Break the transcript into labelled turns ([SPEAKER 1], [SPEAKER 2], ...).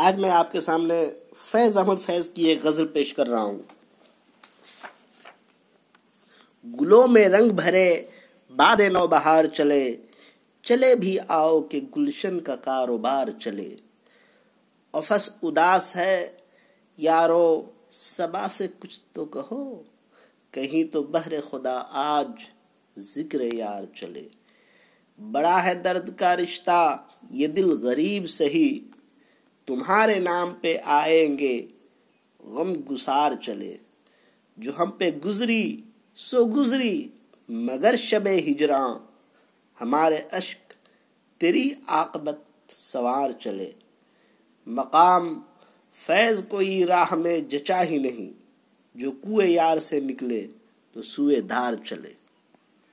[SPEAKER 1] آج میں آپ کے سامنے فیض احمد فیض کی ایک غزل پیش کر رہا ہوں۔ گلوں میں رنگ بھرے، باد نو بہار چلے چلے بھی آؤ کہ گلشن کا کاروبار چلے۔ افس اداس ہے، یارو سبا سے کچھ تو کہو، کہیں تو بہر خدا آج ذکر یار چلے۔ بڑا ہے درد کا رشتہ، یہ دل غریب سہی تمہارے نام پہ آئیں گے۔ غم گسار چلے۔ جو ہم پہ گزری، سو گزری۔ مگر شب ہجراں ہمارے اشک تیری عاقبت سوار چلے۔ مقام فیض کوئی راہ میں جچا ہی نہیں۔ جو کوئے یار سے نکلے، تو سوئے دار چلے۔